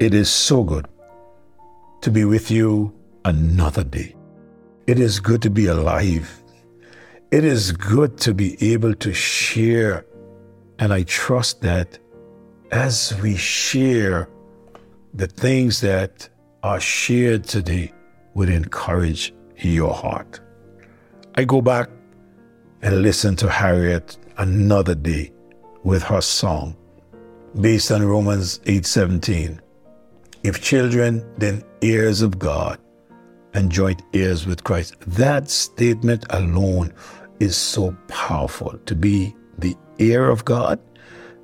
It is so good to be with you another day. It is good to be alive. It is good to be able to share. And I trust that as we share the things that are shared today would encourage your heart. I go back and listen to Harriet another day with her song based on Romans 8:17. If children, then heirs of God and joint heirs with Christ. That statement alone is so powerful to be the heir of God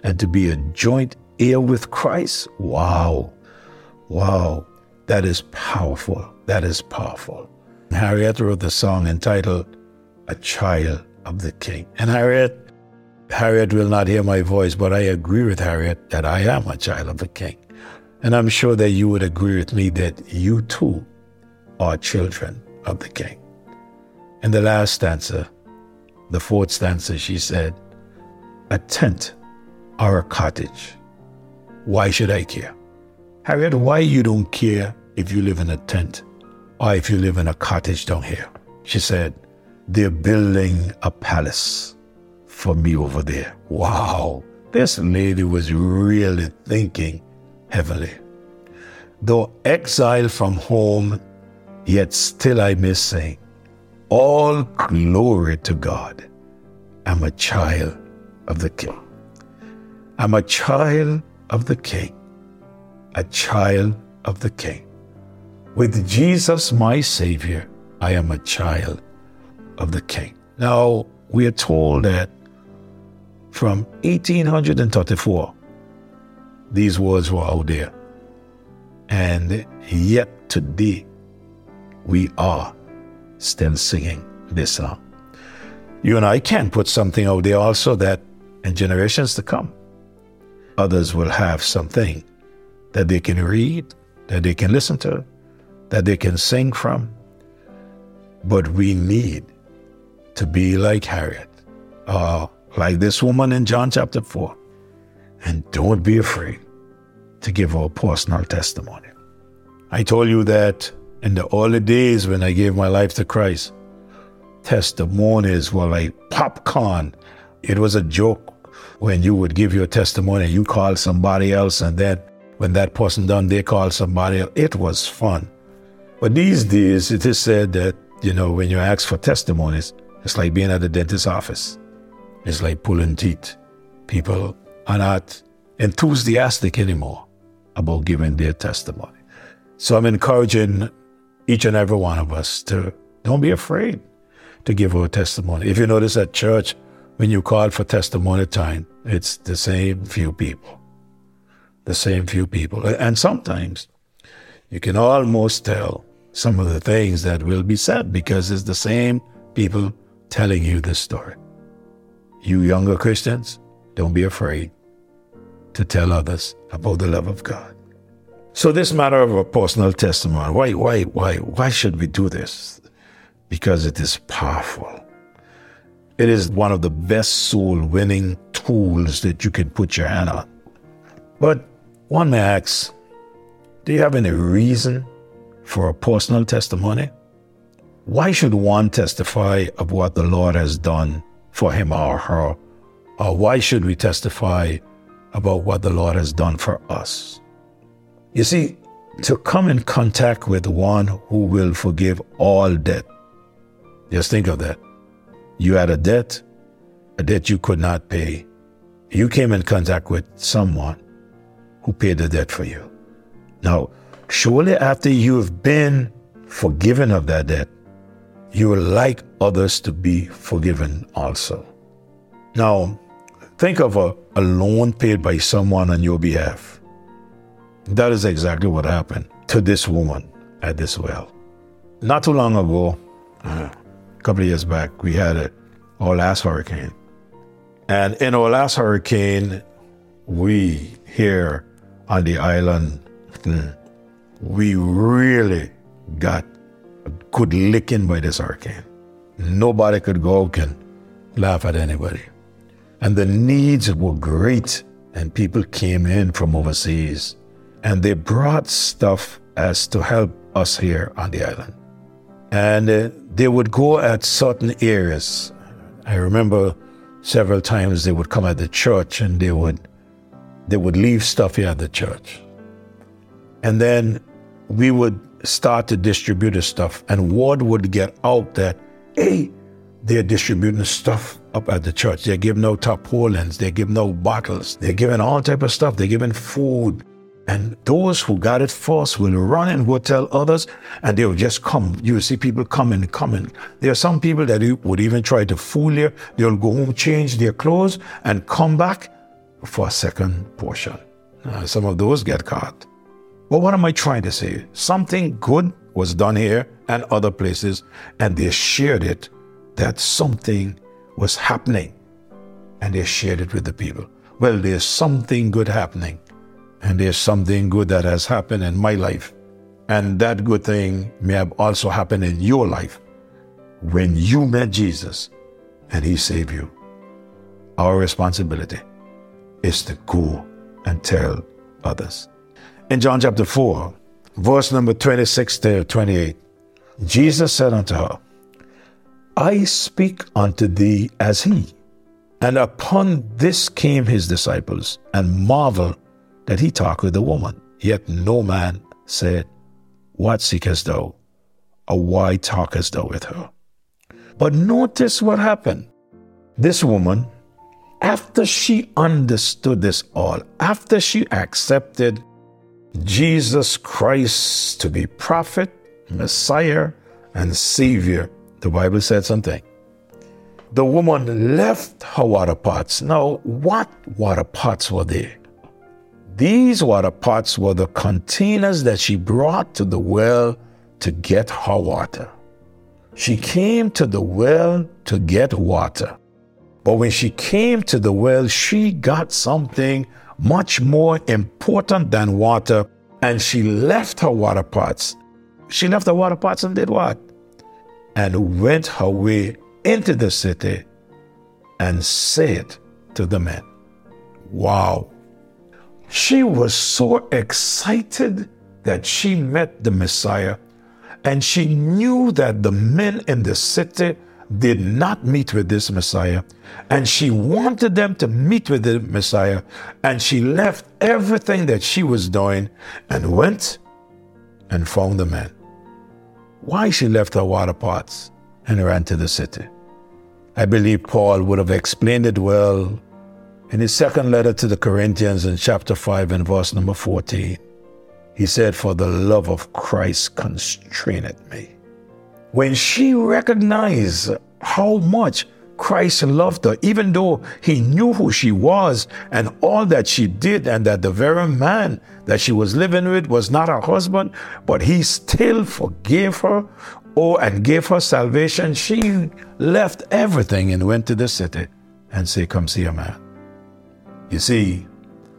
and to be a joint heir with Christ. Wow. Wow. That is powerful. That is powerful. Harriet wrote the song entitled A Child of the King. And Harriet, Harriet will not hear my voice, but I agree with Harriet that I am a child of the King. And I'm sure that you would agree with me that you too are children of the King. In the last stanza, the fourth stanza, she said, A tent or a cottage, why should I care? Harriet, why you don't care if you live in a tent or if you live in a cottage down here? She said, They're building a palace for me over there. Wow. This lady was really thinking heavily. Though exiled from home, yet still I may sing, All glory to God. I'm a child of the King. I'm a child of the King a child of the King. With Jesus, my Savior, I am a child of the King. Now, we are told that from 1834, these words were out there. And yet today, we are still singing this song. You and I can put something out there also that in generations to come, others will have something that they can read, that they can listen to, that they can sing from. But we need to be like Harriet, or like this woman in John chapter 4. And don't be afraid to give our personal testimony. I told you that in the early days when I gave my life to Christ, testimonies were like popcorn. It was a joke when you would give your testimony, you call somebody else, and then when that person done, they call somebody else. It was fun. But these days, it is said that, you know, when you ask for testimonies, it's like being at the dentist's office. It's like pulling teeth. People are not enthusiastic anymore about giving their testimony. So I'm encouraging each and every one of us to don't be afraid to give our testimony. If you notice at church, when you call for testimony time, it's the same few people the same few people. And sometimes you can almost tell some of the things that will be said because it's the same people telling you this story. You younger Christians, don't be afraid to tell others about the love of God. So this matter of a personal testimony, why, why, why, why should we do this? Because it is powerful. It is one of the best soul winning tools that you can put your hand on. But one may ask, do you have any reason for a personal testimony? Why should one testify of what the Lord has done for him or her? Or why should we testify about what the Lord has done for us? You see, to come in contact with one who will forgive all debt. Just think of that. You had a debt, a debt you could not pay. You came in contact with someone who paid the debt for you. Now, surely after you have been forgiven of that debt, you will like others to be forgiven also. Now, think of a, a loan paid by someone on your behalf. That is exactly what happened to this woman at this well. Not too long ago, uh, a couple of years back, we had a, our last hurricane. And in our last hurricane, we here on the island, hmm, we really got a good licking by this hurricane. Nobody could go and laugh at anybody. And the needs were great, and people came in from overseas and they brought stuff as to help us here on the island. And uh, they would go at certain areas. I remember several times they would come at the church and they would they would leave stuff here at the church. And then we would start to distribute the stuff, and word would get out that, hey, they're distributing stuff up at the church. They're giving out tarpaulins, they're giving out bottles, they're giving all type of stuff, they're giving food. And those who got it first will run and will tell others, and they will just come. You will see people coming, coming. There are some people that would even try to fool you. They'll go home, change their clothes, and come back for a second portion. Uh, some of those get caught. But what am I trying to say? Something good was done here and other places, and they shared it that something was happening, and they shared it with the people. Well, there's something good happening, and there's something good that has happened in my life. And that good thing may have also happened in your life when you met Jesus and He saved you. Our responsibility is to go and tell others. In John chapter 4, verse number 26 to 28, Jesus said unto her, I speak unto thee as he. And upon this came his disciples, and marveled that he talked with the woman. Yet no man said, What seekest thou? Or why talkest thou with her? But notice what happened. This woman, after she understood this all, after she accepted Jesus Christ to be prophet, Messiah, and Savior, the Bible said something. The woman left her water pots. Now, what water pots were they? These water pots were the containers that she brought to the well to get her water. She came to the well to get water. But when she came to the well, she got something much more important than water, and she left her water pots. She left her water pots and did what? And went her way into the city and said to the men, Wow. She was so excited that she met the Messiah, and she knew that the men in the city did not meet with this Messiah, and she wanted them to meet with the Messiah, and she left everything that she was doing and went and found the man. Why she left her water pots and ran to the city? I believe Paul would have explained it well in his second letter to the Corinthians in chapter 5 and verse number 14. He said, For the love of Christ constraineth me when she recognized how much Christ loved her, even though he knew who she was and all that she did, and that the very man that she was living with was not her husband, but he still forgave her, oh, and gave her salvation. She left everything and went to the city and said, Come see a man. You see,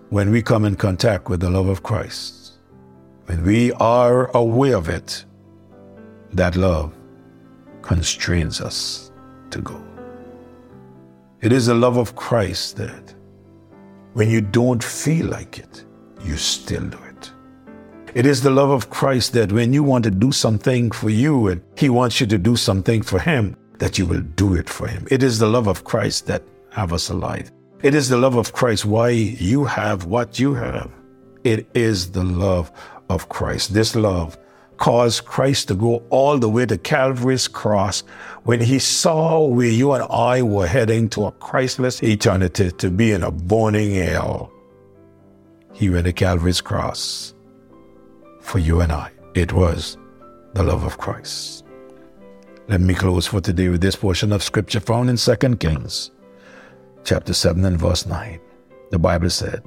when we come in contact with the love of Christ, when we are aware of it, that love constrains us to go. It is the love of Christ that when you don't feel like it, you still do it. It is the love of Christ that when you want to do something for you and He wants you to do something for Him, that you will do it for Him. It is the love of Christ that have us alive. It is the love of Christ why you have what you have. It is the love of Christ. This love caused Christ to go all the way to Calvary's cross when he saw where you and I were heading to a Christless eternity to be in a burning hell. He went to Calvary's cross for you and I. It was the love of Christ. Let me close for today with this portion of scripture found in 2 Kings, chapter 7 and verse 9. The Bible said,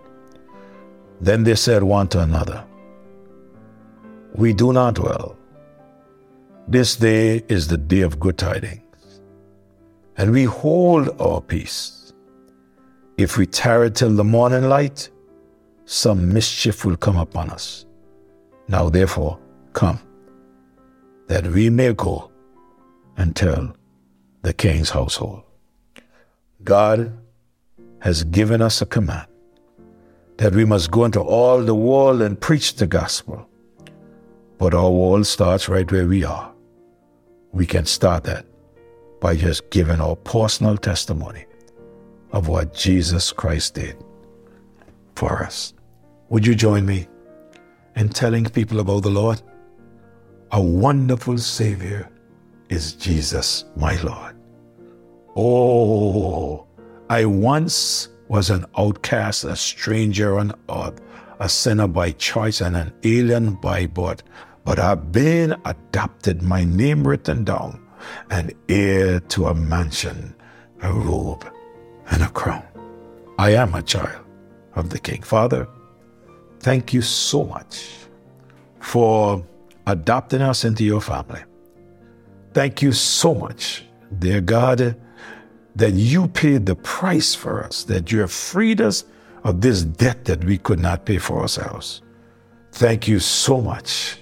Then they said one to another, we do not well. This day is the day of good tidings, and we hold our peace. If we tarry till the morning light, some mischief will come upon us. Now, therefore, come, that we may go and tell the king's household. God has given us a command that we must go into all the world and preach the gospel. But our world starts right where we are. We can start that by just giving our personal testimony of what Jesus Christ did for us. Would you join me in telling people about the Lord? A wonderful Savior is Jesus, my Lord. Oh, I once was an outcast, a stranger on earth, a sinner by choice, and an alien by birth. But I've been adopted, my name written down, and heir to a mansion, a robe, and a crown. I am a child of the King. Father, thank you so much for adopting us into your family. Thank you so much, dear God, that you paid the price for us, that you have freed us of this debt that we could not pay for ourselves. Thank you so much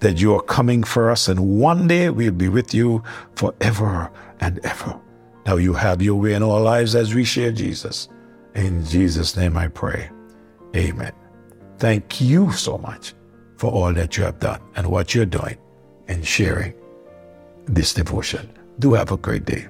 that you are coming for us, and one day we'll be with you forever and ever. Now you have your way in our lives as we share Jesus. In Jesus' name I pray. Amen. Thank you so much for all that you have done and what you're doing in sharing this devotion. Do have a great day.